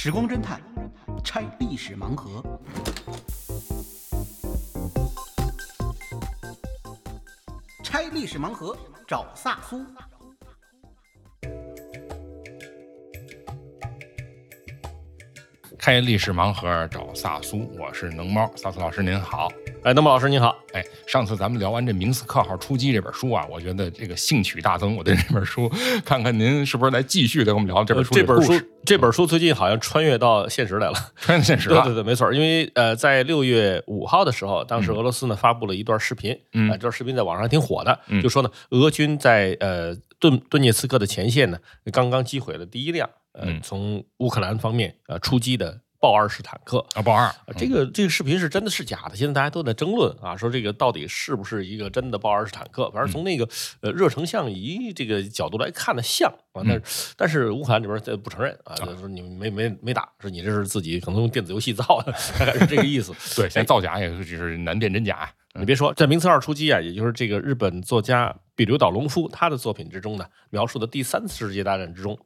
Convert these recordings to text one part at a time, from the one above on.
时光侦探拆历史盲盒。拆历史盲盒，找萨苏。开历史盲盒找萨苏，我是能猫，萨苏老师您好。哎，那么老师您好。哎，上次咱们聊完这明斯克号出击这本书啊，我觉得这个兴趣大增。我对这本书，看看您是不是来继续的跟我们聊这本书。这本书，这本书最近好像穿越到现实来了，穿越现实了。对对对，没错。因为呃，在六月五号的时候，当时俄罗斯呢发布了一段视频，嗯，这段视频在网上还挺火的，就说呢，俄军在呃顿顿涅茨克的前线呢，刚刚击毁了第一辆呃从乌克兰方面呃出击的。豹二式坦克啊，豹二，这个这个视频是真的是假的？现在大家都在争论啊，说这个到底是不是一个真的豹二式坦克？反正从那个呃热成像仪这个角度来看呢，像啊，但是但是乌克兰这边不承认啊，说你没没没打，说你这是自己可能用电子游戏造的，大概是这个意思。对，现在造假也是就是难辨真假。你别说，在名次二出击啊，也就是这个日本作家比如岛龙夫他的作品之中呢，描述的第三次世界大战之中。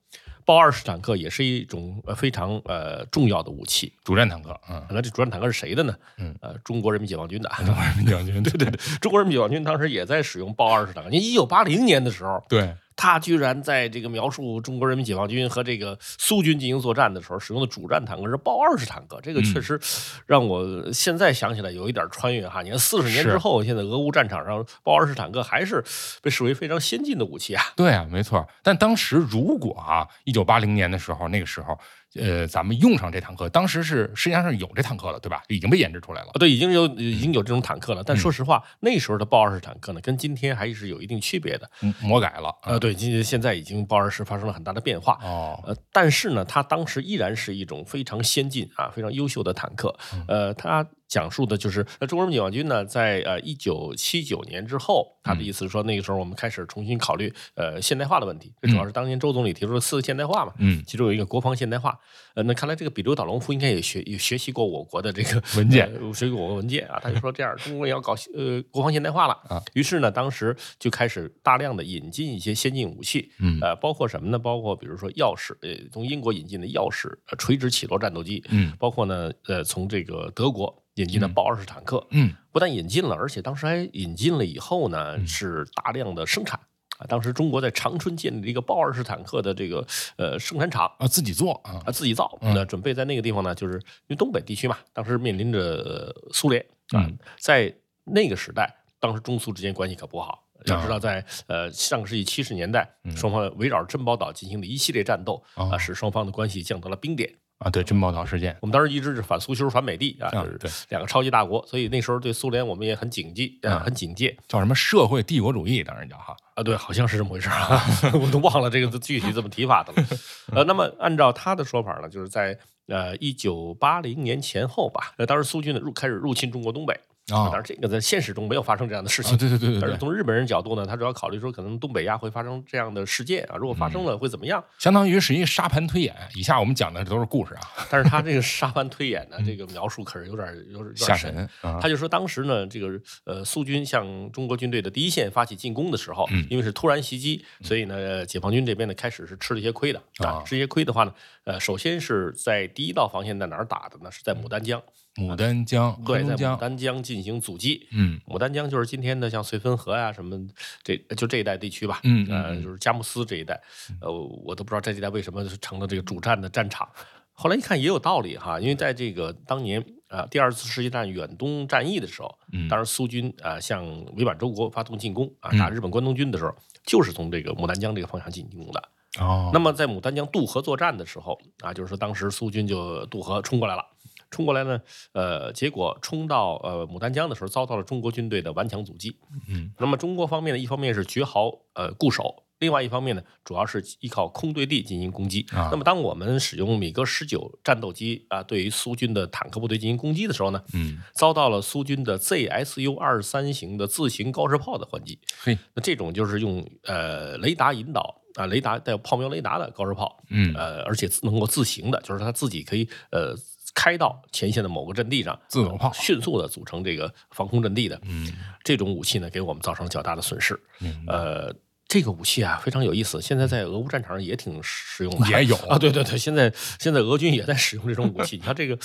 豹二式坦克也是一种呃非常呃重要的武器，主战坦克。嗯，那这主战坦克是谁的呢？嗯，呃，中国人民解放军的。中国人民解放军，对对对，中国人民解放军当时也在使用豹二式坦克。你一九八零年的时候，对。他居然在这个描述中国人民解放军和这个苏军进行作战的时候，使用的主战坦克是豹二式坦克，这个确实让我现在想起来有一点穿越哈。你看四十年之后，现在俄乌战场上豹二式坦克还是被视为非常先进的武器啊。对啊，没错。但当时如果啊，一九八零年的时候，那个时候。呃，咱们用上这坦克，当时是世界上是有这坦克了，对吧？已经被研制出来了。对，已经有已经有这种坦克了。但说实话，那时候的豹二式坦克呢，跟今天还是有一定区别的，魔改了。呃，对，今现在已经豹二式发生了很大的变化。哦，呃，但是呢，它当时依然是一种非常先进啊，非常优秀的坦克。呃，它。讲述的就是，那中国人民解放军呢，在呃一九七九年之后，他的意思是说，那个时候我们开始重新考虑呃现代化的问题。这主要是当年周总理提出了四个现代化嘛，嗯，其中有一个国防现代化。呃，那看来这个比留岛隆夫应该也学也学习过我国的这个 文件，学习过我国文件啊。他就说这样，中国也要搞呃国防现代化了啊。于是呢，当时就开始大量的引进一些先进武器，嗯，呃，包括什么呢？包括比如说钥匙，呃，从英国引进的钥匙呃垂直起落战斗机，嗯，包括呢，呃，从这个德国。引进的豹二式坦克，嗯，不但引进了，而且当时还引进了以后呢，是大量的生产啊。当时中国在长春建立了一个豹二式坦克的这个呃生产厂啊，自己做啊，啊自己造。那准备在那个地方呢，就是因为东北地区嘛，当时面临着苏联啊，在那个时代，当时中苏之间关系可不好。要知道，在呃上个世纪七十年代，双方围绕着珍宝岛进行的一系列战斗啊，使双方的关系降到了冰点。啊，对珍宝岛事件，我们当时一直是反苏修、反美帝啊，对两个超级大国，所以那时候对苏联我们也很警惕啊，很警戒，叫什么社会帝国主义，当然叫哈啊，对，好像是这么回事啊，我都忘了这个具体怎么提法的了。呃，那么按照他的说法呢，就是在呃一九八零年前后吧，呃，当时苏军呢入开始入侵中国东北。啊，当然这个在现实中没有发生这样的事情。对对对对。但是从日本人角度呢，他主要考虑说，可能东北亚会发生这样的事件啊，如果发生了会怎么样？相当于是一个沙盘推演。以下我们讲的都是故事啊。但是他这个沙盘推演呢，这个描述可是有点有点吓神。他就说当时呢，这个呃苏军向中国军队的第一线发起进攻的时候，因为是突然袭击，所以呢解放军这边呢开始是吃了一些亏的啊。吃一些亏的话呢，呃，首先是在第一道防线在哪儿打的呢？是在牡丹江。牡丹江，对，在牡丹江进行阻击。嗯，牡丹江就是今天的像绥芬河呀什么，这就这一带地区吧。嗯，呃，就是佳木斯这一带，呃，我都不知道这一带为什么成了这个主战的战场。后来一看也有道理哈，因为在这个当年啊第二次世界大战远东战役的时候，当时苏军啊向伪满洲国发动进攻啊打日本关东军的时候，就是从这个牡丹江这个方向进攻的。哦，那么在牡丹江渡河作战的时候啊，就是说当时苏军就渡河冲过来了。冲过来呢，呃，结果冲到呃牡丹江的时候，遭到了中国军队的顽强阻击。嗯，那么中国方面呢，一方面是绝壕呃固守，另外一方面呢，主要是依靠空对地进行攻击。那么当我们使用米格十九战斗机啊，对于苏军的坦克部队进行攻击的时候呢，嗯，遭到了苏军的 ZSU 二三型的自行高射炮的还击。嘿，那这种就是用呃雷达引导啊，雷达带有炮瞄雷达的高射炮。嗯，呃，而且能够自行的，就是它自己可以呃。开到前线的某个阵地上，自走炮迅速的组成这个防空阵地的，嗯，这种武器呢，给我们造成了较大的损失。呃，这个武器啊非常有意思，现在在俄乌战场上也挺实用的，也有 啊，对对对，现在现在俄军也在使用这种武器。你看这个，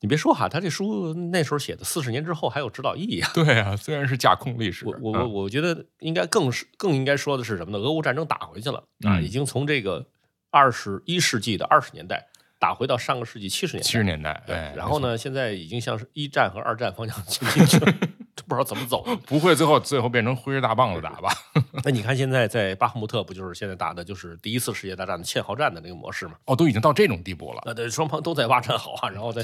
你别说哈，他这书那时候写的，四十年之后还有指导意义啊。对啊，虽然是架空历史，我我我我觉得应该更是更应该说的是什么呢？俄乌战争打回去了啊，已经从这个二十一世纪的二十年代。打回到上个世纪七十年代，七十年代，对，然后呢，现在已经像是一战和二战方向前进去了，不知道怎么走。不会最后最后变成挥着大棒子打吧？那你看现在在巴赫穆特，不就是现在打的就是第一次世界大战的堑壕战的那个模式吗？哦，都已经到这种地步了。呃，对，双方都在挖战壕啊，然后在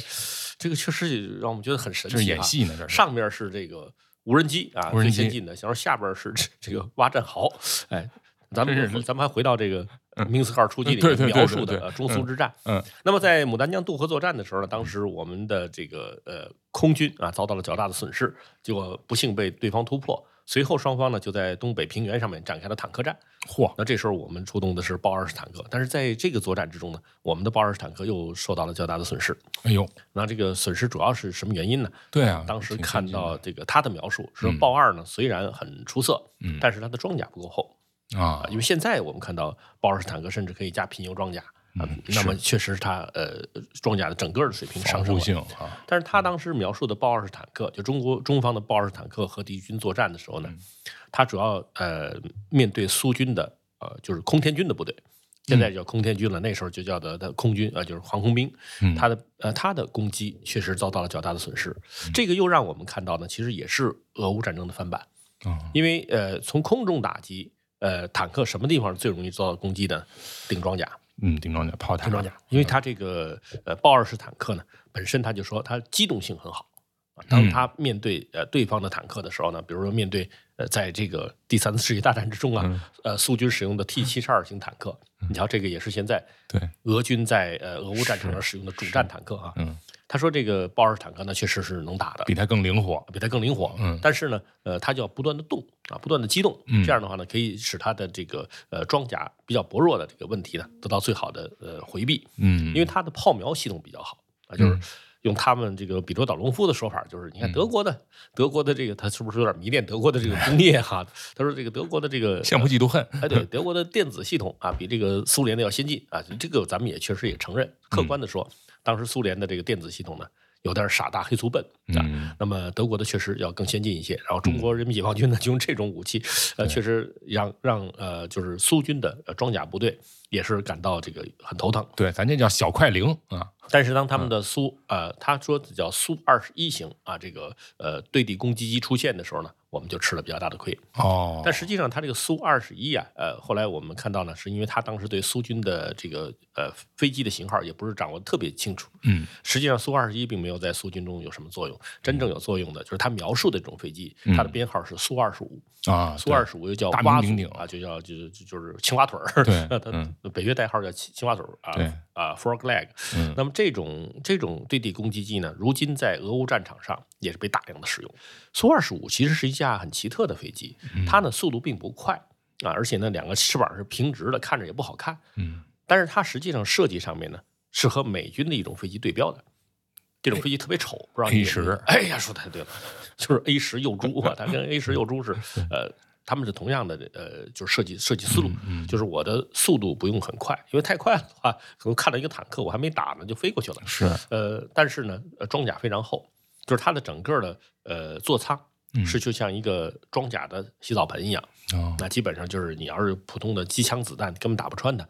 这个确实让我们觉得很神奇。这是演戏呢，这是上面是这个无人机啊，最先进的，然后下边是这个挖战壕，哎。咱们咱们还回到这个明斯克尔初级里面描述的中苏之战。嗯，那么在牡丹江渡河作战的时候呢，当时我们的这个呃空军啊遭到了较大的损失，结果不幸被对方突破。随后双方呢就在东北平原上面展开了坦克战。嚯！那这时候我们出动的是豹二式坦克，但是在这个作战之中呢，我们的豹二式坦克又受到了较大的损失。哎呦，那这个损失主要是什么原因呢？对啊，当时看到这个他的描述说，豹二呢虽然很出色，嗯，但是它的装甲不够厚。啊，因为现在我们看到豹二式坦克甚至可以加平油装甲，嗯，那么确实是它呃装甲的整个的水平上升了啊。但是他当时描述的豹二式坦克，就中国中方的豹二式坦克和敌军作战的时候呢，它主要呃面对苏军的呃就是空天军的部队，现在叫空天军了，那时候就叫的的空军啊，就是航空兵，它的呃它的攻击确实遭到了较大的损失。这个又让我们看到呢，其实也是俄乌战争的翻版啊，因为呃从空中打击。呃，坦克什么地方最容易遭到攻击的？顶装甲，嗯，顶装甲、炮塔、顶装甲，因为它这个呃豹二式坦克呢，本身它就说它机动性很好啊。当它面对呃对方的坦克的时候呢，比如说面对呃在这个第三次世界大战之中啊，呃苏军使用的 T 七十二型坦克，你瞧这个也是现在对俄军在呃俄乌战场上使用的主战坦克啊。嗯。他说：“这个豹二式坦克呢，确实是能打的，比它更灵活，比它更灵活。嗯，但是呢，呃，它就要不断的动啊，不断的机动。嗯，这样的话呢，可以使它的这个呃装甲比较薄弱的这个问题呢，得到最好的呃回避。嗯，因为它的炮瞄系统比较好啊，就是用他们这个彼得岛隆夫的说法，就是你看德国的德国的这个，他是不是有点迷恋德国的这个工业哈？他说这个德国的这个羡慕嫉妒恨。哎，对，德国的电子系统啊，比这个苏联的要先进啊。这个咱们也确实也承认，客观的说，当时苏联的这个电子系统呢。”有点傻大黑粗笨啊，那么德国的确实要更先进一些，然后中国人民解放军呢就用这种武器，呃，确实让让呃就是苏军的装甲部队也是感到这个很头疼。对，咱这叫小快灵啊。但是当他们的苏呃他说叫苏二十一型啊这个呃对地攻击机出现的时候呢。我们就吃了比较大的亏。哦，但实际上，它这个苏二十一啊，呃，后来我们看到呢，是因为他当时对苏军的这个呃飞机的型号也不是掌握特别清楚，嗯，实际上苏二十一并没有在苏军中有什么作用，真正有作用的就是他描述的这种飞机，它的编号是苏二十五啊，苏二十五又叫蛙顶啊，就叫就就是青蛙腿儿，对，它北约代号叫青青蛙腿儿啊，啊，frog leg，那么这种这种对地攻击机呢，如今在俄乌战场上也是被大量的使用。苏二十五其实是一架很奇特的飞机，它呢速度并不快啊，而且呢两个翅膀是平直的，看着也不好看。嗯，但是它实际上设计上面呢是和美军的一种飞机对标的，这种飞机特别丑，不知道 A 十。哎呀，说太对了，就是 A 十幼猪啊，它跟 A 十幼猪是 呃，他们是同样的呃，就是设计设计思路，就是我的速度不用很快，因为太快的话，可能看到一个坦克我还没打呢就飞过去了。是呃，但是呢装甲非常厚。就是它的整个的呃座舱是就像一个装甲的洗澡盆一样，那基本上就是你要是普通的机枪子弹根本打不穿它。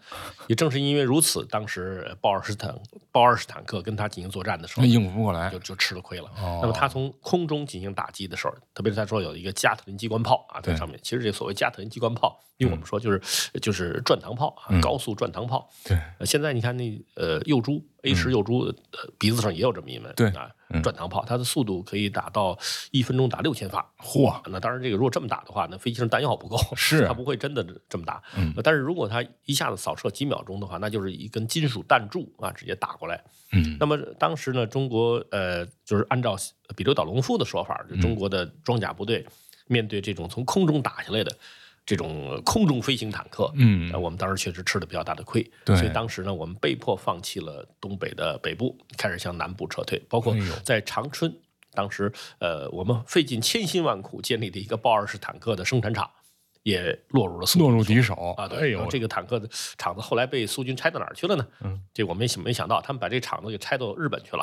也正是因为如此，当时豹二式坦豹二式坦克跟它进行作战的时候，应付不过来，就就吃了亏了。那么它从空中进行打击的时候，特别是他说有一个加特林机关炮啊在上面，其实这所谓加特林机关炮，因为我们说就是就是转膛炮啊，高速转膛炮。对，现在你看那呃幼猪 A 十幼猪鼻子上也有这么一门，对啊。转膛炮，它的速度可以达到一分钟打六千发。嚯！那当然，这个如果这么打的话，那飞机上弹药不够，是它不会真的这么打。嗯，但是如果它一下子扫射几秒钟的话，那就是一根金属弹柱啊，直接打过来。嗯，那么当时呢，中国呃，就是按照彼得岛隆夫的说法，就中国的装甲部队面对这种从空中打下来的。这种空中飞行坦克，嗯，我们当时确实吃了比较大的亏，所以当时呢，我们被迫放弃了东北的北部，开始向南部撤退，包括在长春，当时呃，我们费尽千辛万苦建立的一个豹二式坦克的生产厂，也落入了苏落入敌手啊。对，哎呦，然后这个坦克的厂子后来被苏军拆到哪儿去了呢？嗯，这我没想没想到，他们把这厂子给拆到日本去了。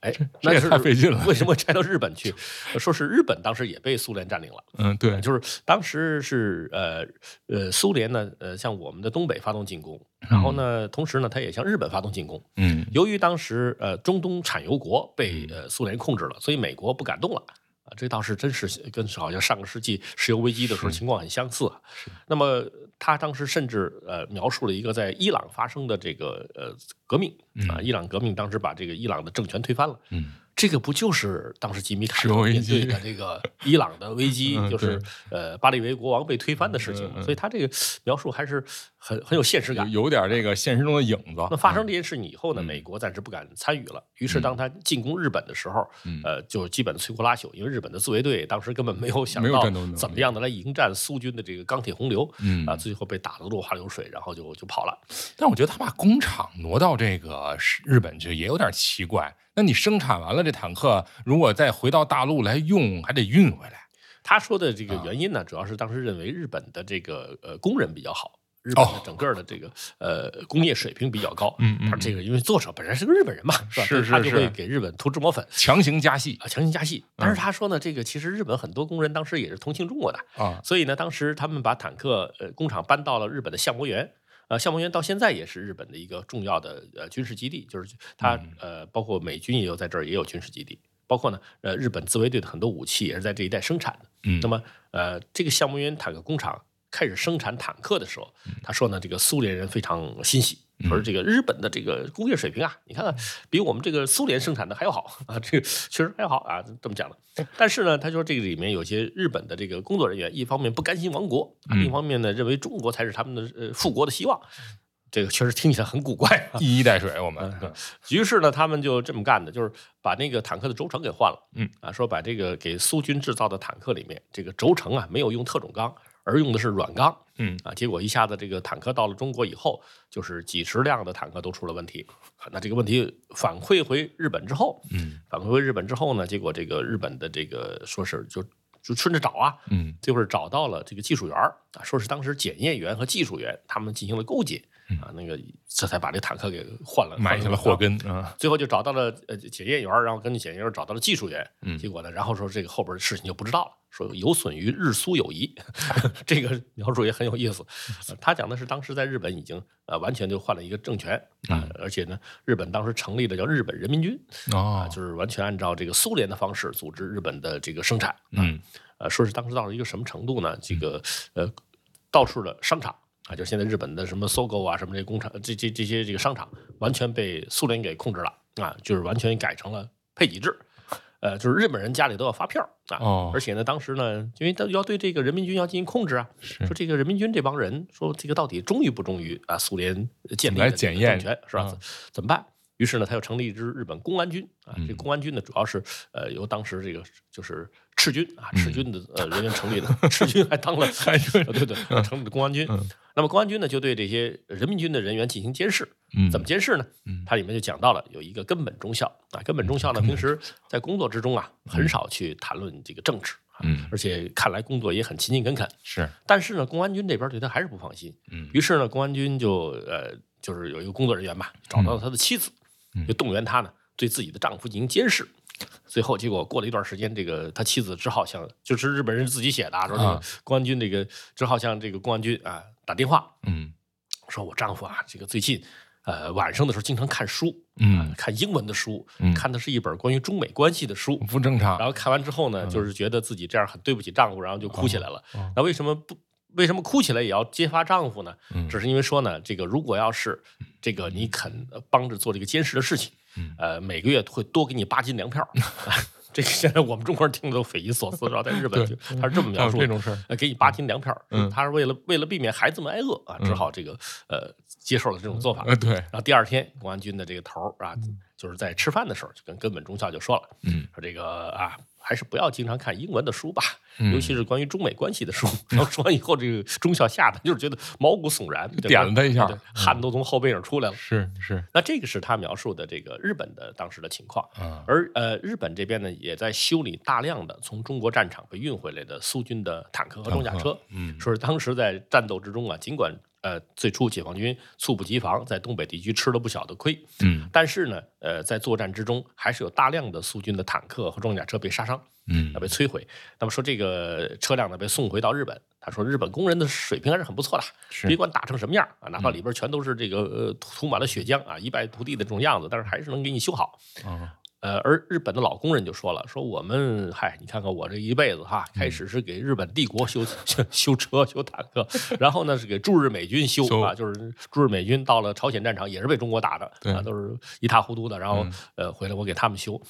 哎，这那是也太费劲了为什么拆到日本去？说是日本当时也被苏联占领了。嗯，对，就是当时是呃呃苏联呢呃向我们的东北发动进攻，然后呢同时呢他也向日本发动进攻。嗯由于当时呃中东产油国被呃苏联控制了，所以美国不敢动了。啊，这倒是真是跟好像上个世纪石油危机的时候情况很相似啊。那么他当时甚至呃描述了一个在伊朗发生的这个呃革命啊，伊朗革命当时把这个伊朗的政权推翻了。嗯这个不就是当时吉米卡特面对的这个伊朗的危机，嗯就是呃巴利维国王被推翻的事情所以他这个描述还是很很有现实感。有点这个现实中的影子。那发生这件事以后呢，嗯美国暂时不敢参与了。于是当他进攻日本的时候，嗯呃，就基本摧枯拉朽，因为日本的自卫队当时根本没有想到怎么样的来迎战苏军的这个钢铁洪流，嗯啊，最后被打得落花流水，然后就就跑了。但我觉得他把工厂挪到这个日本去也有点奇怪。那你生产完了这坦克，如果再回到大陆来用，还得运回来。他说的这个啊原因呢，主要是当时认为日本的这个呃工人比较好。日本的哦整个的这个呃工业水平比较高，嗯嗯而这个因为作者本身是个日本人嘛，是吧？他就会给日本涂脂抹粉强行加戏啊，强行加戏。但是他说呢，这个其实日本很多工人当时也是同情中国的，啊，所以呢，当时他们把坦克呃工厂搬到了日本的相模原。呃，相模原到现在也是日本的一个重要的呃军事基地，就是它嗯。呃包括美军也有在这儿也有军事基地，包括呢呃日本自卫队的很多武器也是在这一带生产的。嗯。那么呃这个相模原坦克工厂开始生产坦克的时候，嗯他说呢这个苏联人非常欣喜，说这个日本的这个工业水平啊，你看看比我们这个苏联生产的还要好 啊，这个确实还要好啊，这么讲的。但是呢，他说这个里面有些日本的这个工作人员，一方面不甘心亡国，啊另一方面呢认为中国才是他们的呃复国的希望。这个确实听起来很古怪啊。一衣带水，我们于是呢，他们就这么干的，就是把那个坦克的轴承给换了。嗯啊，说把这个给苏军制造的坦克里面，这个轴承啊没有用特种钢，而用的是软钢。嗯啊，结果一下子这个坦克到了中国以后，就是几十辆的坦克都出了问题。啊那这个问题反馈回日本之后，嗯反馈回日本之后呢，结果这个日本的这个说是就就顺着找啊，嗯最后是找到了这个技术员儿啊，说是当时检验员和技术员他们进行了勾结啊，那个这才把这坦克给换了，嗯埋下了祸。根啊。最后就找到了呃检验员，然后根据检验员找到了技术员，嗯结果呢，然后说这个后边的事情就不知道了，说有损于日苏友谊，这个描述也很有意思。呃他讲的是当时在日本已经呃完全就换了一个政权啊，而且呢，日本当时成立了叫日本人民军啊，哦，就是完全按照这个苏联的方式组织日本的这个生产。嗯呃，说是当时到了一个什么程度呢？这个呃，到处的商场啊，就是现在日本的什么搜狗啊，什么这工厂，这这这些这个商场，完全被苏联给控制了啊，就是完全改成了配给制。呃，就是日本人家里都要发票啊，哦而且呢，当时呢，因为他要对这个人民军要进行控制啊，说这个人民军这帮人，说这个到底忠于不忠于啊苏联建立的政权是吧？啊怎么办？于是呢，他又成立一支日本公安军啊。嗯这公安军呢，主要是呃由当时这个就是赤军啊，赤军的呃人员成立的，赤军还当了 对对成立的公安军。那么公安军呢，就对这些人民军的人员进行监视。嗯怎么监视呢嗯？它里面就讲到了有一个根本中校啊，根本中校呢，平时在工作之中啊，很少去谈论这个政治啊，嗯而且看来工作也很勤勤恳恳。是但是呢，公安军这边对他还是不放心。嗯于是呢，公安军就呃，就是有一个工作人员吧，找到了他的妻子，嗯就动员他呢对自己的丈夫进行监视。最后结果过了一段时间，这个他妻子只好向就是日本人自己写的啊，说这个啊公安军这个只好向这个公安军啊打电话，嗯说我丈夫啊，这个最近呃晚上的时候经常看书，嗯看英文的书，嗯看的是一本关于中美关系的书，不正常然后看完之后呢，就是觉得自己这样很对不起丈夫，然后就哭起来了。哦那为什么不？为什么哭起来也要揭发丈夫呢？嗯只是因为说呢，这个如果要是这个你肯呃帮着做这个监视的事情，嗯。呃，每个月会多给你八斤粮票。这个现在我们中国人听的都匪夷所思，然后在日本就他是这么描述这种事儿。呃，给你八斤粮票，嗯。他是为了为了避免孩子们挨饿啊，只好这个呃接受了这种做法。呃对。然后第二天，公安军的这个头儿啊，就是在吃饭的时候就跟根本中校就说了，嗯，说这个啊，还是不要经常看英文的书吧，嗯尤其是关于中美关系的书。然后说完以后，这个中校吓得就是觉得毛骨悚然，点了他一下对汗都从后背上出来了。是是，那这个是他描述的这个日本的当时的情况。嗯而呃，日本这边呢，也在修理大量的从中国战场被运回来的苏军的坦克和装甲车。嗯说是当时在战斗之中啊，尽管呃最初解放军猝不及防，在东北地区吃了不小的亏，嗯但是呢，呃，在作战之中还是有大量的苏军的坦克和装甲车被杀伤。嗯被摧毁。那么说这个车辆呢被送回到日本，他说日本工人的水平还是很不错的，别管打成什么样啊，哪怕里边全都是这个呃涂满了血浆啊，一败涂地的这种样子，但是还是能给你修好。啊呃，而日本的老工人就说了，说我们嗨，你看看我这一辈子哈，开始是给日本帝国修修修车、修坦克，然后呢是给驻日美军修修啊，就是驻日美军到了朝鲜战场也是被中国打的啊，都是一塌糊涂的，然后嗯呃回来我给他们修。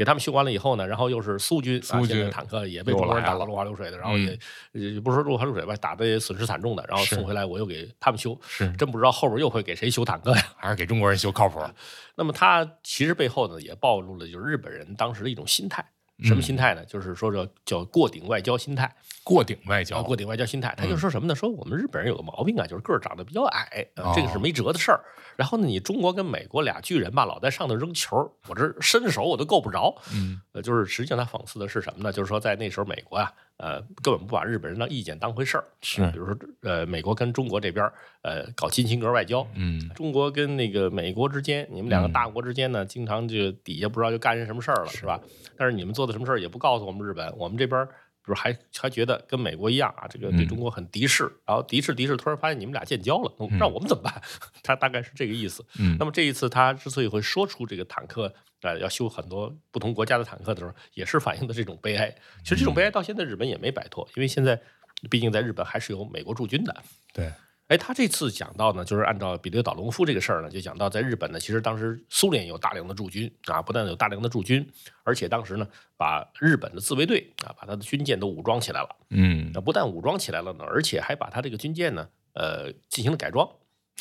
给他们修完了以后呢，然后又是苏军，啊，苏军坦克也被中国人打得落花流水的，然后也也不是说落花流水吧，打的也损失惨重的，然后送回来我又给他们修，是，真不知道后边又会给谁修坦克呀。还是给中国人修靠谱。那么他其实背后呢，也暴露了就是日本人当时的一种心态。什么心态呢？就是说这叫过顶外交心态过顶外啊，交，过顶外交心态。他就说什么呢？说我们日本人有个毛病啊，就是个儿长得比较矮，啊这个是没辙的事儿。然后呢，你中国跟美国俩巨人吧，老在上头扔球，我这伸手我都够不着。嗯呃，就是实际上他讽刺的是什么呢？就是说在那时候美国啊，呃，根本不把日本人的意见当回事儿。是比如说呃，美国跟中国这边儿呃搞金星格外交，嗯中国跟那个美国之间，你们两个大国之间呢，经常就底下不知道就干些什么事儿了，是吧？但是你们做的什么事儿也不告诉我们日本，我们这边还还觉得跟美国一样啊，这个对中国很敌视，然后敌视敌视，突然发现你们俩建交了，那让我们怎么办？他大概是这个意思。嗯那么这一次他之所以会说出这个坦克。呃，要修很多不同国家的坦克的时候，也是反映的这种悲哀。其实这种悲哀到现在日本也没摆脱，因为现在毕竟在日本还是有美国驻军的。对，哎，他这次讲到呢，就是按照彼得岛隆夫这个事儿呢，就讲到在日本呢，其实当时苏联有大量的驻军啊，不但有大量的驻军，而且当时呢，把日本的自卫队啊，把他的军舰都武装起来了。嗯那不但武装起来了呢，而且还把他这个军舰呢，呃，进行了改装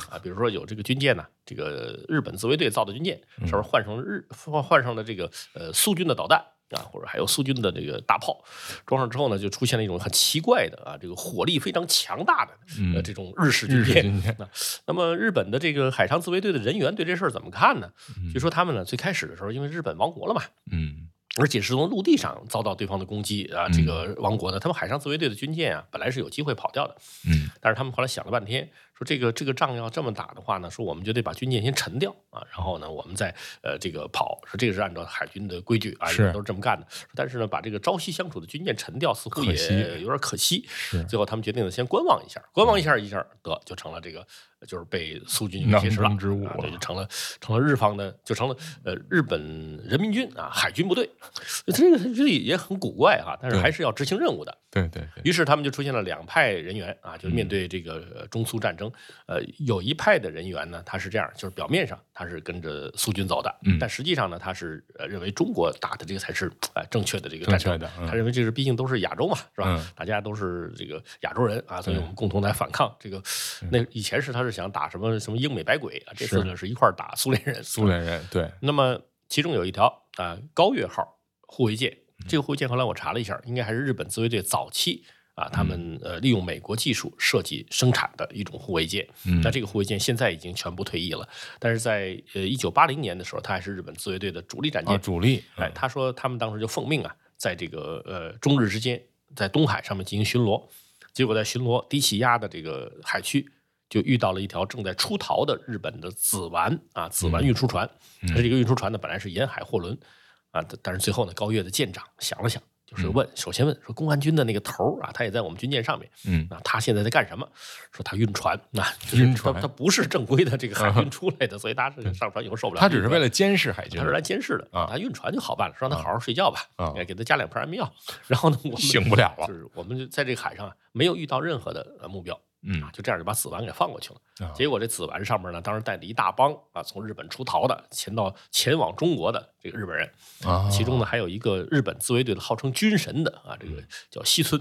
啊，比如说有这个军舰呢，这个日本自卫队造的军舰，上面换上日换换上了这个呃苏军的导弹。啊，或者还有苏军的这个大炮，装上之后呢，就出现了一种很奇怪的啊，这个火力非常强大的呃嗯这种日式军舰。那那么日本的这个海上自卫队的人员对这事儿怎么看呢？嗯据说他们呢最开始的时候，因为日本亡国了嘛，嗯而且是从陆地上遭到对方的攻击啊，这个亡国的，他们海上自卫队的军舰啊，本来是有机会跑掉的，嗯但是他们后来想了半天，说这个这个仗要这么打的话呢，说我们就得把军舰先沉掉啊，然后呢，我们再呃这个跑，说这个是按照海军的规矩啊，都是这么干的。但是呢，把这个朝夕相处的军舰沉掉，似乎也有点可惜。是最后他们决定呢，先观望一下，观望一下一下，得就成了这个，就是被苏军给劫持了之物啊，这就成了成了日方的，就成了呃日本人民军啊海军部队。这个这里也很古怪哈、但是还是要执行任务的。对对对，于是他们就出现了两派人员啊，就面对这个呃中苏战争，呃，有一派的人员呢，他是这样，就是表面上他是跟着苏军走的，嗯但实际上呢，他是呃认为中国打的这个才是呃正确的这个战争，他认为这是毕竟都是亚洲嘛，是吧？嗯大家都是这个亚洲人啊，所以我们共同来反抗这个。那以前是他是想打什么什么英美白鬼啊，这次呢是一块儿打苏联人，苏联人对，那么其中有一条啊、高月号护卫舰，这个护卫舰后来我查了一下，应该还是日本自卫队早期啊，他们呃利用美国技术设计生产的一种护卫舰。嗯那这个护卫舰现在已经全部退役了，但是在呃一九八零年的时候，它还是日本自卫队的主力战啊舰。主力，哎，他说他们当时就奉命啊，在这个呃中日之间，在东海上面进行巡逻，结果在巡逻低气压的这个海区，就遇到了一条正在出逃的日本的紫丸啊紫丸运输船。它这个运输船呢本来是沿海货轮啊，但但是最后呢，高月的舰长想了想。就是问，首先问说，公安军的那个头儿啊，他也在我们军舰上面，嗯啊，他现在在干什么？说他晕船，啊，就是晕船他他不是正规的这个海军出来的，所以他是上船以后受不了。他只是为了监视海军他是，来监视的啊他晕船就好办了，让他好好睡觉吧，啊哎给他加两片安眠药。然后呢，我们醒不了了就是我们就在这个海上啊没有遇到任何的呃目标，嗯啊，就这样就把子丸给放过去了。啊结果这子丸上面呢，当时带着一大帮啊从日本出逃的前到前往中国的这个日本人，啊，其中呢还有一个日本自卫队的号称军神的啊，这个叫西村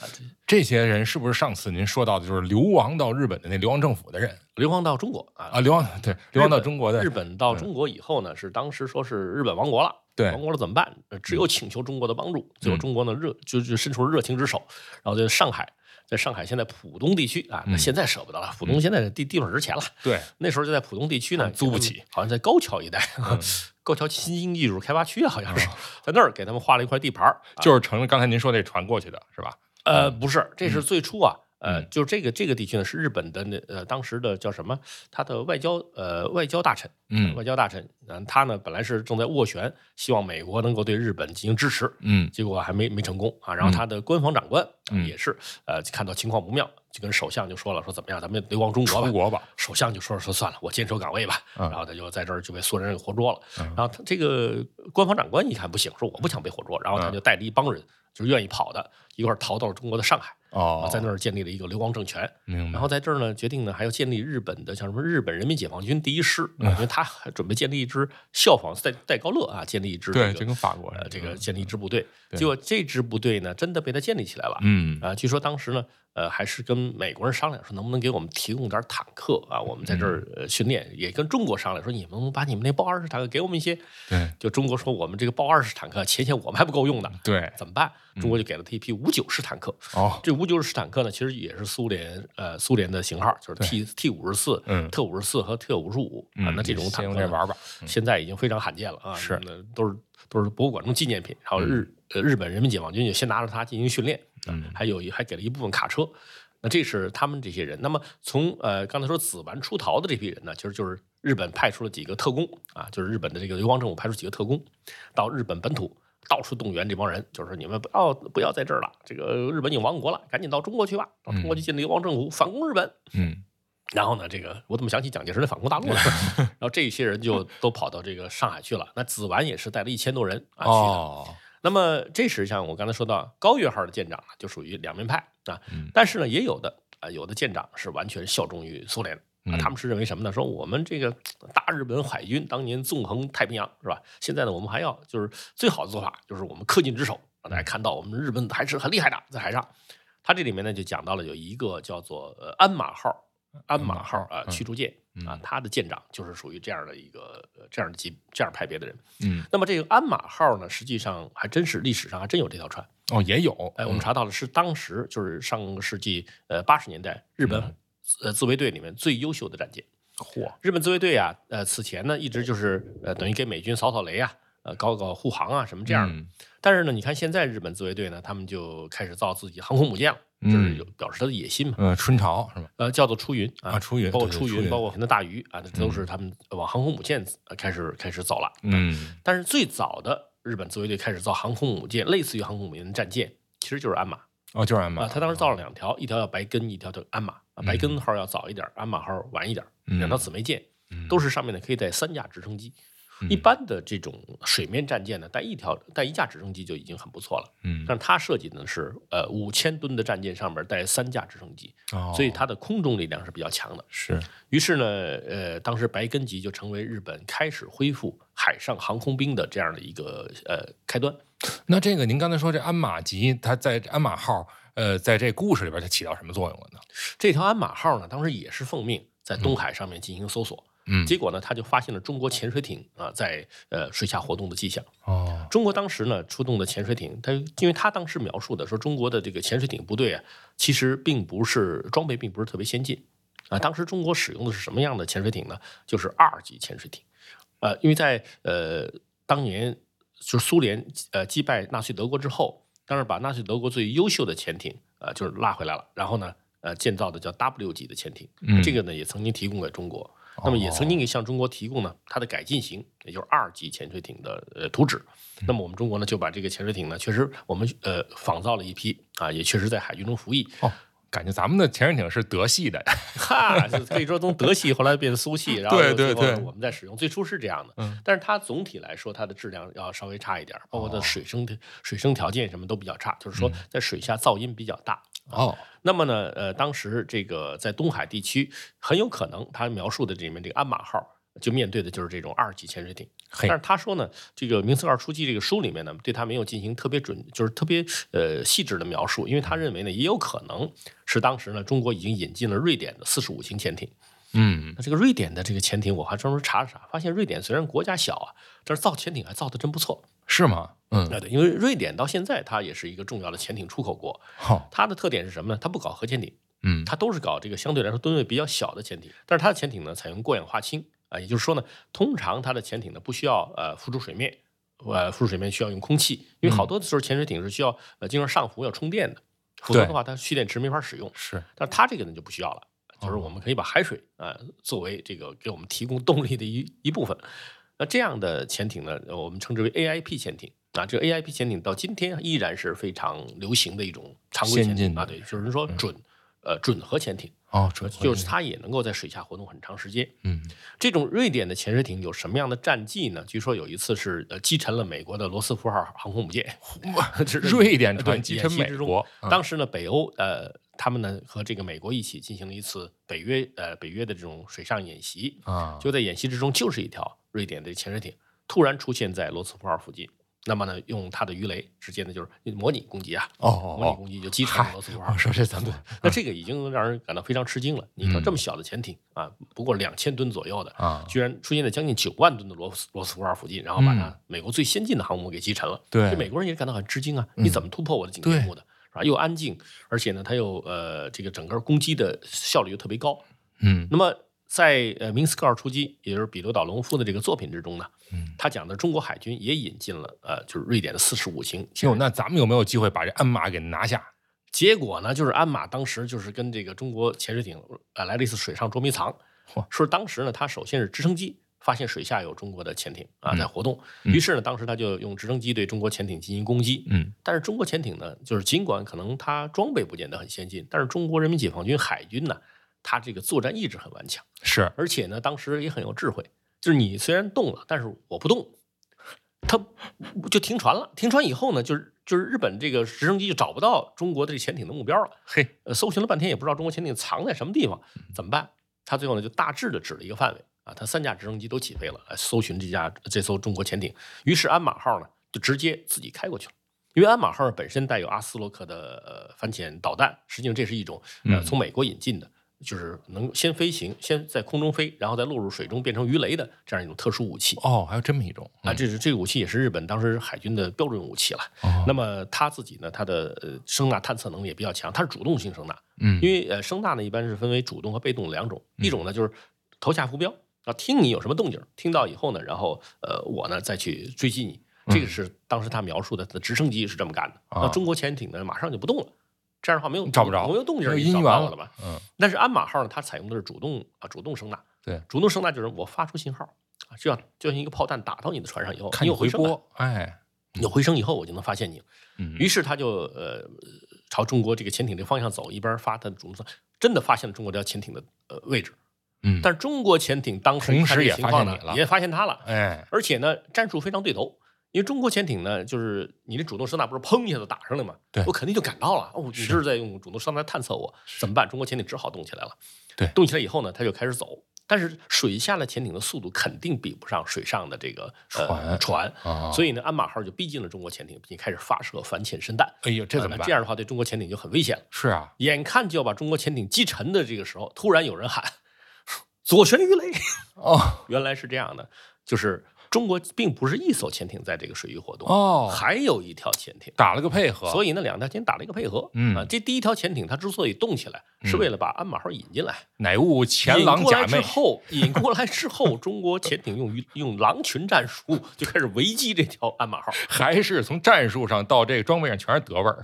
啊，这这些人是不是上次您说到的，就是流亡到日本的那流亡政府的人流亡到中国啊啊？流亡对，流亡到中国的日本到中国以后呢，是当时说是日本亡国了，对亡国了怎么办？呃只有请求中国的帮助，最后中国呢热就就伸出了热情之手，然后在上海，在上海现在浦东地区啊，那现在舍不得了，浦东现在地地方值钱了，对，那时候就在浦东地区呢，租不起，好像在高桥一带，高桥新兴技术开发区啊，好像是在那儿给他们划了一块地盘儿，就是乘着刚才您说那船过去的是吧？呃，不是，这是最初啊，呃，就这个这个地区呢是日本的那呃当时的叫什么？他的外交呃外交大臣，嗯外交大臣，嗯，他呢本来是正在斡旋，希望美国能够对日本进行支持，嗯结果还没没成功啊。然后他的官方长官、嗯也是呃看到情况不妙，就跟首相就说了，说怎么样，咱们流亡中国吧出。国吧，首相就说说算了，我坚守岗位吧。嗯然后他就在这儿就被苏联人给活捉了。嗯然后他这个官方长官一看不行，说我不想被活捉，然后他就带着一帮人，就是愿意跑的，一块儿逃到了中国的上海，哦啊，，在那儿建立了一个流亡政权。明白。然后在这儿呢，决定呢还要建立日本的像什么日本人民解放军第一师，因为他准备建立一支效仿戴戴高乐啊，建立一支对，这个就跟法国呃这个嗯建立一支部队。结果这支部队呢，真的被他建立起来了。嗯啊，据说当时呢，呃，还是跟美国人商量说，能不能给我们提供点坦克啊？我们在这儿呃训练，也跟中国商量说，你们能不能把你们那豹二式坦克给我们一些？对就中国说，我们这个豹二式坦克前线我们还不够用呢，对怎么办？中国就给了他一批五九式坦克。哦这五九式坦克呢，其实也是苏联呃苏联的型号，就是 T T 五十四、嗯特五十四和特五十五啊。嗯那这种坦克呢用这玩吧现在已经非常罕见了啊。是那都是都是博物馆中纪念品。然后日呃日本人民解放军就先拿着它进行训练，嗯还有一还给了一部分卡车。那这是他们这些人。那么从呃刚才说紫丸出逃的这批人呢，其实就是日本派出了几个特工啊，就是日本的这个流亡政府派出几个特工到日本本土。到处动员这帮人，就是说你们不要不要在这儿了，这个日本已经亡国了，赶紧到中国去吧，到中国去建立流亡政府，反攻日本。嗯然后呢，这个我怎么想起蒋介石的反攻大陆了？然后这些人就都跑到这个上海去了。那紫丸也是带了一千多人啊去的。哦那么这实际上我刚才说到高月号的舰长呢，就属于两面派啊。嗯但是呢，也有的啊、有的舰长是完全效忠于苏联。啊，嗯他们是认为什么呢？说我们这个大日本海军当年纵横太平洋，是吧？现在呢，我们还要就是最好的做法，就是我们恪尽职守，让大家看到我们日本还是很厉害的，在海上。他这里面呢就讲到了有一个叫做呃鞍马号，鞍马号啊嗯驱逐舰啊嗯，他的舰长就是属于这样的一个呃这样的级这样派别的人。嗯那么这个鞍马号呢，实际上还真是历史上还真有这条船。哦也有哎，我们查到了是当时就是上个世纪呃八十年代日本嗯呃自卫队里面最优秀的战舰。嚯日本自卫队啊，呃，此前呢一直就是呃等于给美军扫扫雷啊，呃搞搞护航啊什么这样的。嗯但是呢，你看现在日本自卫队呢，他们就开始造自己航空母舰了，嗯就是有表示他的野心嘛。呃春潮是吧？呃，叫做出云啊出云包括出云，包括那大鱼啊，这都是他们往航空母舰呃开始开始走了。嗯但是最早的日本自卫队开始造航空母舰，类似于航空母舰的战舰，其实就是鞍马哦就是鞍马啊。他当时造了两条，一条叫白根，一条叫鞍马。啊，白根嗯号要早一点，鞍马号晚一点，嗯两条姊妹舰嗯都是上面呢可以带三架直升机。嗯一般的这种水面战舰呢，带一条带一架直升机就已经很不错了。嗯但是它设计的是呃五千吨的战舰上面带三架直升机，哦所以它的空中力量是比较强的。是于是呢，呃，当时白根级就成为日本开始恢复海上航空兵的这样的一个呃开端。那这个您刚才说这鞍马级，它在鞍马号，呃，在这故事里边它起到什么作用了呢？这条鞍马号呢，当时也是奉命在东海上面进行搜索，嗯结果呢，他就发现了中国潜水艇啊、在呃水下活动的迹象。哦中国当时呢出动的潜水艇，他因为他当时描述的说，中国的这个潜水艇部队啊，其实并不是装备并不是特别先进啊。当时中国使用的是什么样的潜水艇呢？就是二级潜水艇，呃，因为在呃当年就是苏联呃击败纳粹德国之后，当时把纳粹德国最优秀的潜艇呃就是拉回来了，然后呢呃建造的叫 W 级的潜艇，嗯这个呢也曾经提供给中国。那么也曾经给向中国提供呢它的改进型，也就是二级潜水艇的呃图纸。那么我们中国呢就把这个潜水艇呢，确实我们呃仿造了一批啊，也确实在海军中服役。哦，感觉咱们的潜水艇是德系的，哈，就可以说从德系后来变苏系，然后对对对我们在使用，最初是这样的。嗯但是它总体来说，它的质量要稍微差一点，包括它的水声、水声条件什么都比较差，就是说在水下噪音比较大。哦那么呢，呃，当时这个在东海地区很有可能，他描述的这里面这个鞍马号就面对的就是这种二级潜水艇。但是他说呢，这个明斯克尔出击这个书里面呢，对他没有进行特别准，就是特别呃细致的描述，因为他认为呢，也有可能是当时呢，中国已经引进了瑞典的四十五型潜艇。嗯，那这个瑞典的这个潜艇，我还专门查了查，发现瑞典虽然国家小啊，但是造潜艇还造的真不错。是吗？嗯，啊，对，因为瑞典到现在它也是一个重要的潜艇出口国，好，它的特点是什么呢？它不搞核潜艇，嗯，它都是搞这个相对来说吨位比较小的潜艇，但是它的潜艇呢采用过氧化氢啊，也就是说呢，通常它的潜艇呢不需要呃浮出水面，呃浮出水面需要用空气，因为好多的时候潜水艇是需要呃经常上浮要充电的，否则的话它蓄电池没法使用。是，但是它这个呢就不需要了，就是我们可以把海水啊、呃作为这个给我们提供动力的一一部分。那这样的潜艇呢，呃我们称之为 AIP 潜艇。啊。这个 AIP 潜艇到今天依然是非常流行的一种常规潜艇啊，对，就是说准、呃准核潜艇，哦，这就是它也能够在水下活动很长时间。嗯，这种瑞典的潜水艇有什么样的战绩呢？据说有一次是呃击沉了美国的罗斯福号航空母舰，这是 瑞典对船击沉美国，嗯。当时呢，北欧呃，他们呢和这个美国一起进行了一次北约呃北约的这种水上演习，啊，就在演习之中，就是一条瑞典的潜水艇突然出现在罗斯福号附近。那么呢，用它的鱼雷直接呢就是模拟攻击啊，哦哦模拟攻击就击沉了罗斯福号。哦，说这咱们那这个已经让人感到非常吃惊了。你说嗯这么小的潜艇啊，不过两千吨左右的，啊，居然出现在将近九万吨的罗斯罗斯福号附近，然后把它嗯美国最先进的航母给击沉了。对这美国人也感到很吃惊啊！嗯你怎么突破我的警戒目的？是吧？又安静，而且呢，它又呃，这个整个攻击的效率又特别高。嗯那么在呃明斯克尔出击，也就是彼得岛隆夫的这个作品之中呢，嗯，他讲的中国海军也引进了呃，就是瑞典的四十五型潜哟，那咱们有没有机会把这鞍马给拿下？结果呢，就是鞍马当时就是跟这个中国潜水艇呃来了一次水上捉迷藏，说当时呢，他首先是直升机发现水下有中国的潜艇啊嗯在活动，嗯于是呢，当时他就用直升机对中国潜艇进行攻击。嗯但是中国潜艇呢，就是尽管可能它装备不见得很先进，但是中国人民解放军海军呢，它这个作战意志很顽强，是，而且呢，当时也很有智慧，就是你虽然动了，但是我不动，他就停船了。停船以后呢，就是就是日本这个直升机就找不到中国的这潜艇的目标了。嘿，呃，搜寻了半天也不知道中国潜艇藏在什么地方，怎么办？他最后呢就大致的指了一个范围啊，他三架直升机都起飞了，来搜寻这架这艘中国潜艇。于是鞍马号呢就直接自己开过去了。因为鞍马号本身带有阿斯洛克的呃反潜导弹，实际上这是一种呃嗯从美国引进的，就是能先飞行，先在空中飞，然后再落入水中变成鱼雷的这样一种特殊武器。哦，还有这么一种啊，这是这个武器也是日本当时海军的标准武器了。哦那么他自己呢，他的呃声呐探测能力也比较强，它是主动性声呐。嗯因为呃声呐呢一般是分为主动和被动两种，一种呢就是投下浮标啊，听你有什么动静，听到以后呢，然后呃我呢再去追击你。这个是当时他描述的，他的直升机是这么干的。啊那中国潜艇呢，马上就不动了。这样的话没有找不着没有动静音源了不到我了吧？嗯但是鞍马号呢，它采用的是主动啊主动声呐。对主动声呐就是我发出信号啊，就像就像一个炮弹打到你的船上以后，看你有声啊，波，哎，有回声以后，我就能发现你。嗯于是他就呃朝中国这个潜艇这个方向走，一边发他的主动声，真的发现了中国这条潜艇的呃位置。嗯，但是中国潜艇当时同时也发现你了也发现他了，哎，而且呢战术非常对头。因为中国潜艇呢，就是你的主动声呐不是砰一下子打上来嘛，对我肯定就感到了。哦，你这是在用主动声呐探测我，怎么办？中国潜艇只好动起来了。对动起来以后呢，它就开始走。但是水下的潜艇的速度肯定比不上水上的这个呃船船，啊，所以呢，鞍马号就逼近了中国潜艇，并且开始发射反潜深弹。哎呦，这怎么办？这样的话，对中国潜艇就很危险了。是啊，眼看就要把中国潜艇击沉的这个时候，突然有人喊：“ 左旋鱼雷哦！”原来是这样的，就是中国并不是一艘潜艇在这个水域活动，哦，还有一条潜艇。打了个配合，所以呢，两条潜艇打了一个配合。嗯啊，这第一条潜艇它之所以动起来，是为了把鞍马号引进来。乃悟前狼引过来假寐，之后，引过来之后，中国潜艇用于用狼群战术就开始围击这条鞍马号。还是从战术上到这个装备上全是德味儿。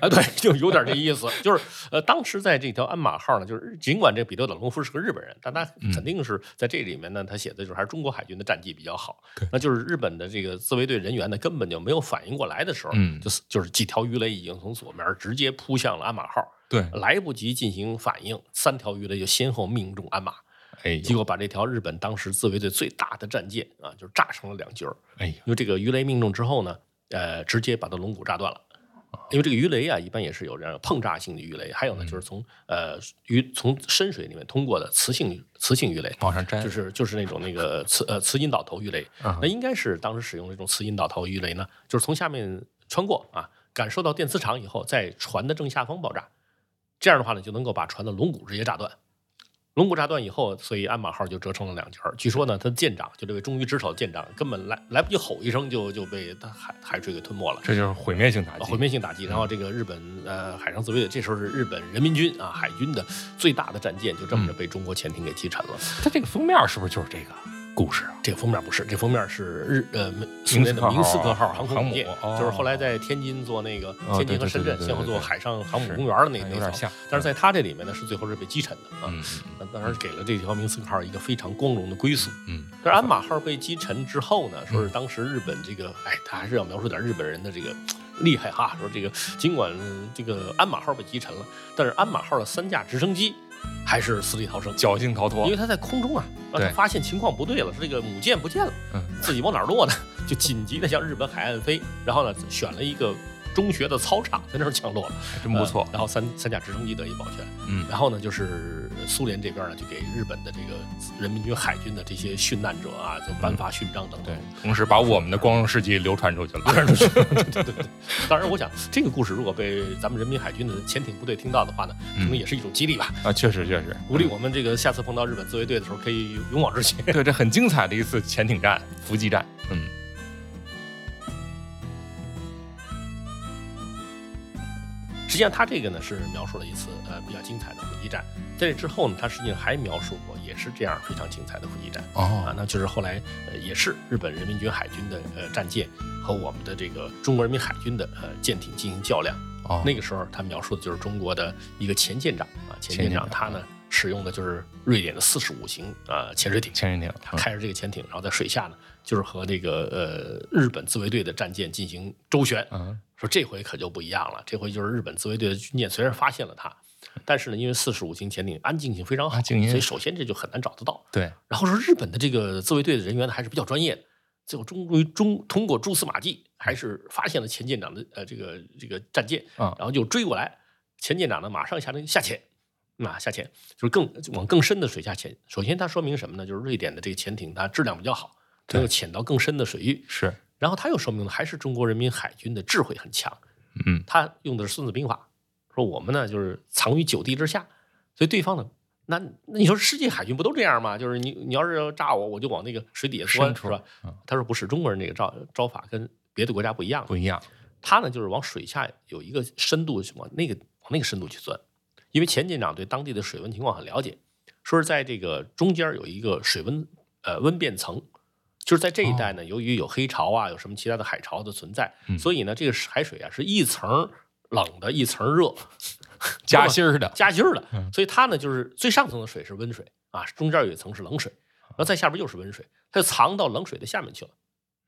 啊，对，就有点这意思，就是呃，当时在这条鞍马号呢，就是尽管这彼得德隆夫是个日本人，但他肯定是在这里面呢，他写的就是还是中国海军的战绩比较好。那就是日本的这个自卫队人员呢，根本就没有反应过来的时候，嗯就是就是几条鱼雷已经从左面直接扑向了鞍马号，对，来不及进行反应，三条鱼雷就先后命中鞍马，哎，结果把这条日本当时自卫队最大的战舰啊，就是炸成了两截儿。哎，因为这个鱼雷命中之后呢，呃，直接把它龙骨炸断了。因为这个鱼雷啊，一般也是有这样碰炸性的鱼雷，还有呢，就是从呃鱼从深水里面通过的磁性磁性鱼雷，往上粘，就是就是那种那个磁呃磁引导头鱼雷，那应该是当时使用这种磁引导头鱼雷呢，就是从下面穿过啊，感受到电磁场以后，在船的正下方爆炸，这样的话呢，就能够把船的龙骨直接炸断。龙骨炸断以后，所以鞍马号就折成了两截儿。据说呢，他舰长就这位忠于职守的舰长，根本来来不及吼一声，就就被海海水给吞没了。这就是毁灭性打击，毁灭性打击。然后这个日本呃海上自卫队，这时候是日本人民军啊海军的最大的战舰，就这么着被中国潜艇给击沉了。它这个封面是不是就是这个？故事啊，这个封面不是，这封面是日呃苏联的明斯克号航空母舰，就是后来在天津做那个天津和深圳先后做海上航母公园的那那有像。但是在它这里面呢，是最后是被击沉的啊，当然给了这条明斯克号一个非常光荣的归宿。嗯，但是鞍马号被击沉之后呢，说是当时日本这个，哎，他还是要描述点日本人的这个厉害哈，说这个尽管这个鞍马号被击沉了，但是鞍马号的三架直升机。还是死里逃生，侥幸逃脱，因为他在空中啊，他发现情况不对了，这个母舰不见了，嗯自己往哪儿落呢？就紧急的向日本海岸飞，然后呢，选了一个。中学的操场在那儿降落了，真不错。然后三三架直升机得以保全。嗯，然后呢，就是苏联这边呢，就给日本的这个人民军海军的这些殉难者啊，就颁发勋章等等。对，同时把我们的光荣事迹流传出去了。流传出去。对对对。当然，我想这个故事如果被咱们人民海军的潜艇部队听到的话呢，可能也是一种激励吧。啊，确实确实，鼓励我们这个下次碰到日本自卫队的时候可以勇往直前。对，这很精彩的一次潜艇战、伏击战。嗯。实际上，他这个呢是描述了一次呃比较精彩的伏击战。在这之后呢，他实际上还描述过也是这样非常精彩的伏击战。哦，啊，那就是后来呃也是日本人民军海军的呃战舰和我们的这个中国人民海军的呃舰艇进行较量。哦，那个时候他描述的就是中国的一个前舰长啊，前舰长他呢使用的就是瑞典的四十五型啊潜水艇。潜水艇，他开着这个潜艇，然后在水下呢就是和这个呃日本自卫队的战舰进行周旋。嗯。说这回可就不一样了，这回就是日本自卫队的军舰虽然发现了它，但是呢，因为四十五型潜艇安静性非常好，所以首先这就很难找得到。对，然后说日本的这个自卫队的人员呢还是比较专业的，最后终于中通过蛛丝马迹，还是发现了前舰长的呃这个这个战舰，然后就追过来，前舰长呢马上下令下潜，啊下潜就是更往更深的水下潜。首先它说明什么呢？就是瑞典的这个潜艇它质量比较好，能够潜到更深的水域。是。然后他又说明了，还是中国人民海军的智慧很强。嗯，他用的是《孙子兵法》，说我们呢就是藏于九地之下，所以对方呢，那那你说世界海军不都这样吗？就是你你要是要炸我，我就往那个水底下钻，是吧？他说不是，中国人这个招招法跟别的国家不一样，不一样。他呢就是往水下有一个深度，往那个往那个深度去钻，因为前舰长对当地的水温情况很了解，说是在这个中间有一个水温呃温变层。就是在这一带呢，由于有黑潮啊，有什么其他的海潮的存在，所以呢，这个海水啊是一层冷的，一层热，夹心儿的，夹心儿的。所以它呢，就是最上层的水是温水啊，中间有一层是冷水，然后在下边又是温水，它就藏到冷水的下面去了。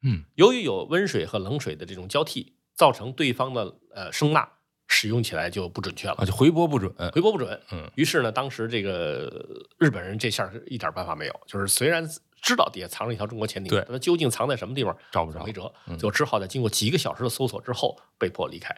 嗯，由于有温水和冷水的这种交替，造成对方的呃声呐使用起来就不准确了，就回波不准，回波不准。嗯，于是呢，当时这个日本人这下是一点办法没有，就是虽然。知道底下藏着一条中国潜艇，对，它究竟藏在什么地方，找不着，没辙，就只好在经过几个小时的搜索之后被迫离开。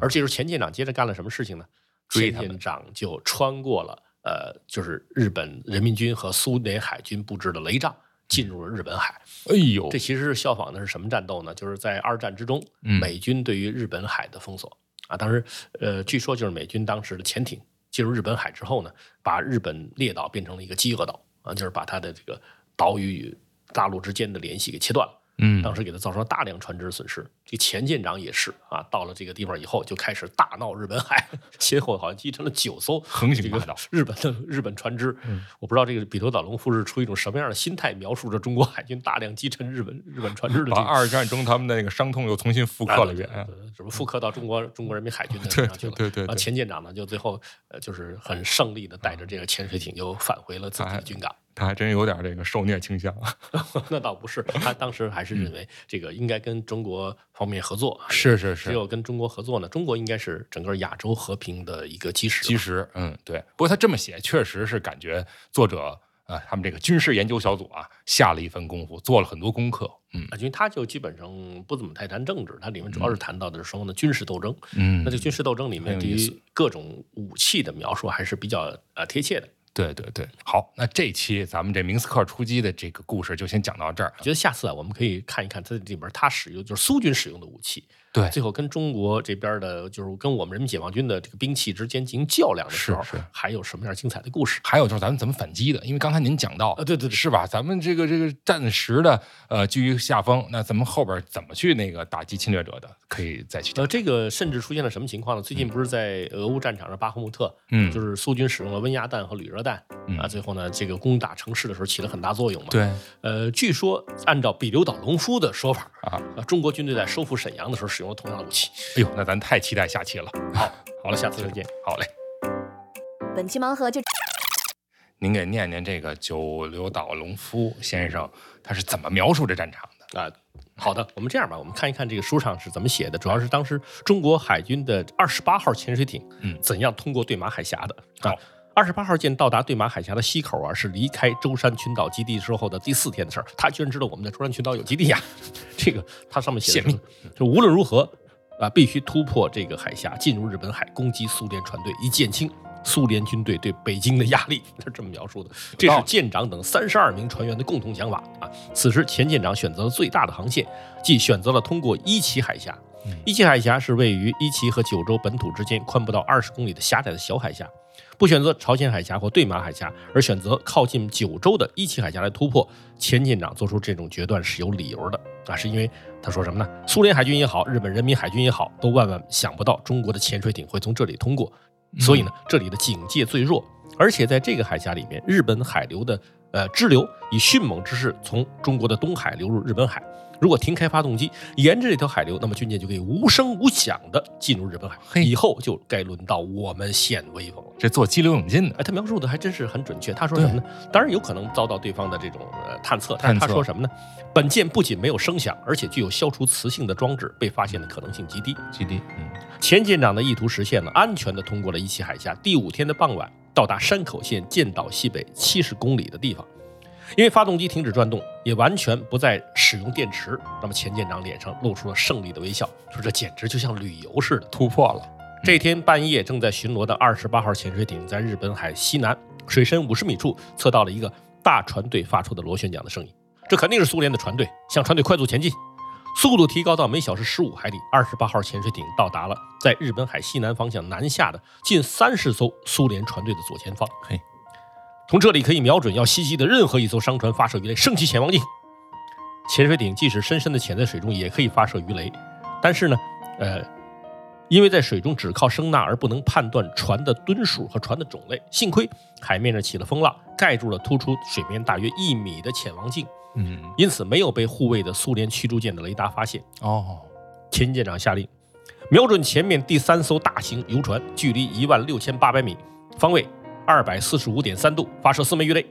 而这时候前舰长接着干了什么事情呢？前舰长就穿过了呃，就是日本人民军和苏联海军布置的雷障，进入了日本海。哎呦，这其实是效仿的是什么战斗呢？就是在二战之中，美军对于日本海的封锁啊。当时呃，据说就是美军当时的潜艇进入日本海之后呢，把日本列岛变成了一个饥饿岛啊，就是把它的这个。岛屿与大陆之间的联系给切断了。嗯，当时给他造成了大量船只损失。这前舰长也是啊，到了这个地方以后就开始大闹日本海，先后好像击沉了九艘横行霸道日本的日本船只。我不知道这个彼得岛龙夫是出于一种什么样的心态，描述着中国海军大量击沉日本日本船只的。把二战中他们的那个伤痛又重新复刻了一遍，怎么复刻到中国中国人民海军的身上去了？对对对。前舰长呢，就最后呃，就是很胜利的带着这个潜水艇又返回了自己的军港。他还真有点这个受虐倾向，那倒不是，他当时还是认为这个应该跟中国方面合作，是是是，只有跟中国合作呢，中国应该是整个亚洲和平的一个基石。基石，嗯，对。不过他这么写，确实是感觉作者啊，他们这个军事研究小组啊，下了一份功夫，做了很多功课。嗯啊，因为他就基本上不怎么太谈政治，它里面主要是谈到的是双方的军事斗争。嗯，那这军事斗争里面对于各种武器的描述还是比较呃贴切的。对对对，好，那这期咱们这明斯克出击的这个故事就先讲到这儿。我觉得下次啊，我们可以看一看它里边它使用就是苏军使用的武器，对，最后跟中国这边的，就是跟我们人民解放军的这个兵器之间进行较量的时候，是是还有什么样精彩的故事？还有就是咱们怎么反击的，因为刚才您讲到啊对对对是吧？咱们这个这个暂时的呃居于下风，那咱们后边怎么去那个打击侵略者的，可以再去讲。呃，这个甚至出现了什么情况呢？最近不是在俄乌战场上巴赫穆特，嗯就是苏军使用了温压弹和铝热弹，嗯啊，最后呢，这个攻打城市的时候起了很大作用嘛。，对呃，据说按照比留岛农夫的说法，啊，啊，中国军队在收复沈阳的时候使用了同样的武器。哎呦，那咱太期待下期了。好，好了，下次再见。好嘞，本期盲盒就您给念念这个九流岛隆夫先生他是怎么描述这战场的？啊，好的，我们这样吧，我们看一看这个书上是怎么写的，主要是当时中国海军的二十八号潜水艇，嗯怎样通过对马海峡的啊好。二十八号舰到达对马海峡的西口啊，是离开舟山群岛基地之后的第四天的事儿。他居然知道我们在舟山群岛有基地呀、这个他上面写的就无论如何啊，必须突破这个海峡，进入日本海，攻击苏联船队，以减轻苏联军队对北京的压力。他 是这么描述的。这是舰长等三十二名船员的共同想法啊。此时，前舰长选择了最大的航线，即选择了通过伊奇海峡。伊奇海峡是位于伊奇和九州本土之间宽不到二十公里的狭窄的小海峡。不选择朝鲜海峡或对马海峡，而选择靠近九州的伊奇海峡来突破，钱舰长做出这种决断是有理由的啊，是因为他说什么呢？苏联海军也好，日本人民海军也好，都万万想不到中国的潜水艇会从这里通过，所以呢，这里的警戒最弱，而且在这个海峡里面，日本海流的呃支流以迅猛之势从中国的东海流入日本海。如果停开发动机，沿着这条海流，那么军舰就可以无声无响地进入日本海。以后就该轮到我们显威风了。这做激流勇进的，哎，他描述的还真是很准确。他说什么呢？当然有可能遭到对方的这种呃探测，但是他说什么呢？本舰不仅没有声响，而且具有消除磁性的装置，被发现的可能性极低。极低，嗯，前舰长的意图实现了，安全地通过了伊奇海峡。第五天的傍晚，到达山口县舰岛西北七十公里的地方。因为发动机停止转动，也完全不再使用电池，那么钱舰长脸上露出了胜利的微笑，说这简直就像旅游似的。突破了，这天半夜，正在巡逻的二十八号潜水艇在日本海西南水深五十米处测到了一个大船队发出的螺旋桨的声音。这肯定是苏联的船队，向船队快速前进，速度提高到每小时十五海里。二十八号潜水艇到达了在日本海西南方向南下的近三十艘苏联船队的左前方。嘿，从这里可以瞄准要袭击的任何一艘商船发射鱼雷，升起潜望镜。潜水艇即使深深的潜在水中，也可以发射鱼雷，但是呢，呃，因为在水中只靠声呐而不能判断船的吨数和船的种类。幸亏海面上起了风浪，盖住了突出水面大约一米的潜望镜，嗯，因此没有被护卫的苏联驱逐舰的雷达发现。哦，钱舰长下令，瞄准前面第三艘大型游船，距离一万六千八百米，方位二百四十五点三度，发射四枚鱼雷。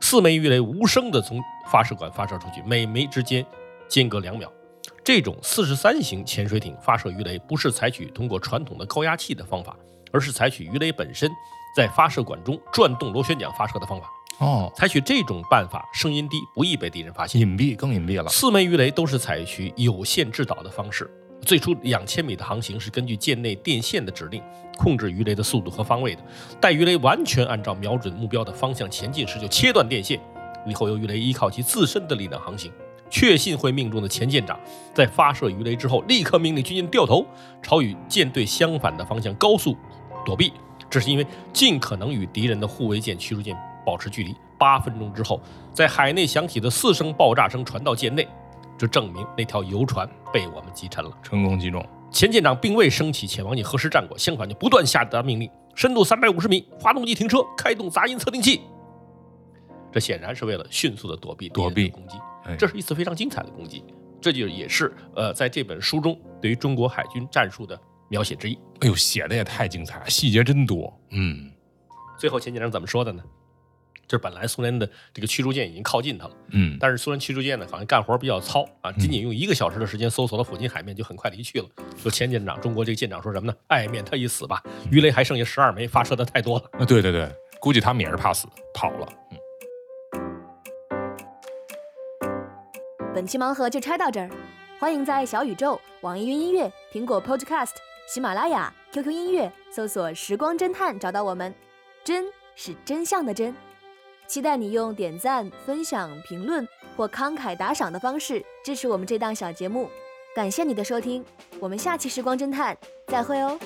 四枚鱼雷无声的从发射管发射出去，每枚之间间隔两秒。这种四十三型潜水艇发射鱼雷不是采取通过传统的高压器的方法，而是采取鱼雷本身在发射管中转动螺旋桨发射的方法。哦，采取这种办法，声音低，不易被敌人发现。隐蔽更隐蔽了，四枚鱼雷都是采取有线制导的方式。最初两千米的航行是根据舰内电线的指令控制鱼雷的速度和方位的。待鱼雷完全按照瞄准目标的方向前进时，就切断电线。以后由鱼雷依靠其自身的力量航行。确信会命中的前舰长，在发射鱼雷之后，立刻命令军舰掉头，朝与舰队相反的方向高速躲避。这是因为尽可能与敌人的护卫舰、驱逐舰保持距离。八分钟之后，在海内响起的四声爆炸声传到舰内，这证明那条游船被我们击沉了。成功击中，前舰长并未升起潜望镜核实战果，相反就不断下达命令：深度三百五十米，发动机停车，开动杂音测定器。这显然是为了迅速的躲避躲避攻击。哎这是一次非常精彩的攻击，这就也是呃在这本书中对于中国海军战术的描写之一。哎呦，写的也太精彩了，细节真多，嗯最后前舰长怎么说的呢？这本来苏联的这个驱逐舰已经靠近它了，嗯，但是苏联驱逐舰呢，好像干活比较糙啊，仅仅用一个小时的时间搜索了附近海面，就很快离去了。说前舰长，中国这个舰长说什么呢？爱面他一死吧，鱼雷还剩下十二枚，发射的太多了。啊，对对对，估计他们也是怕死，跑了。嗯。本期盲盒就拆到这儿，欢迎在小宇宙、网易云音乐、苹果 Podcast、喜马拉雅、QQ 音乐搜索“时光侦探”找到我们。真是真相的真。期待你用点赞、分享、评论或慷慨打赏的方式支持我们这档小节目。感谢你的收听，我们下期《时光侦探》再会哦。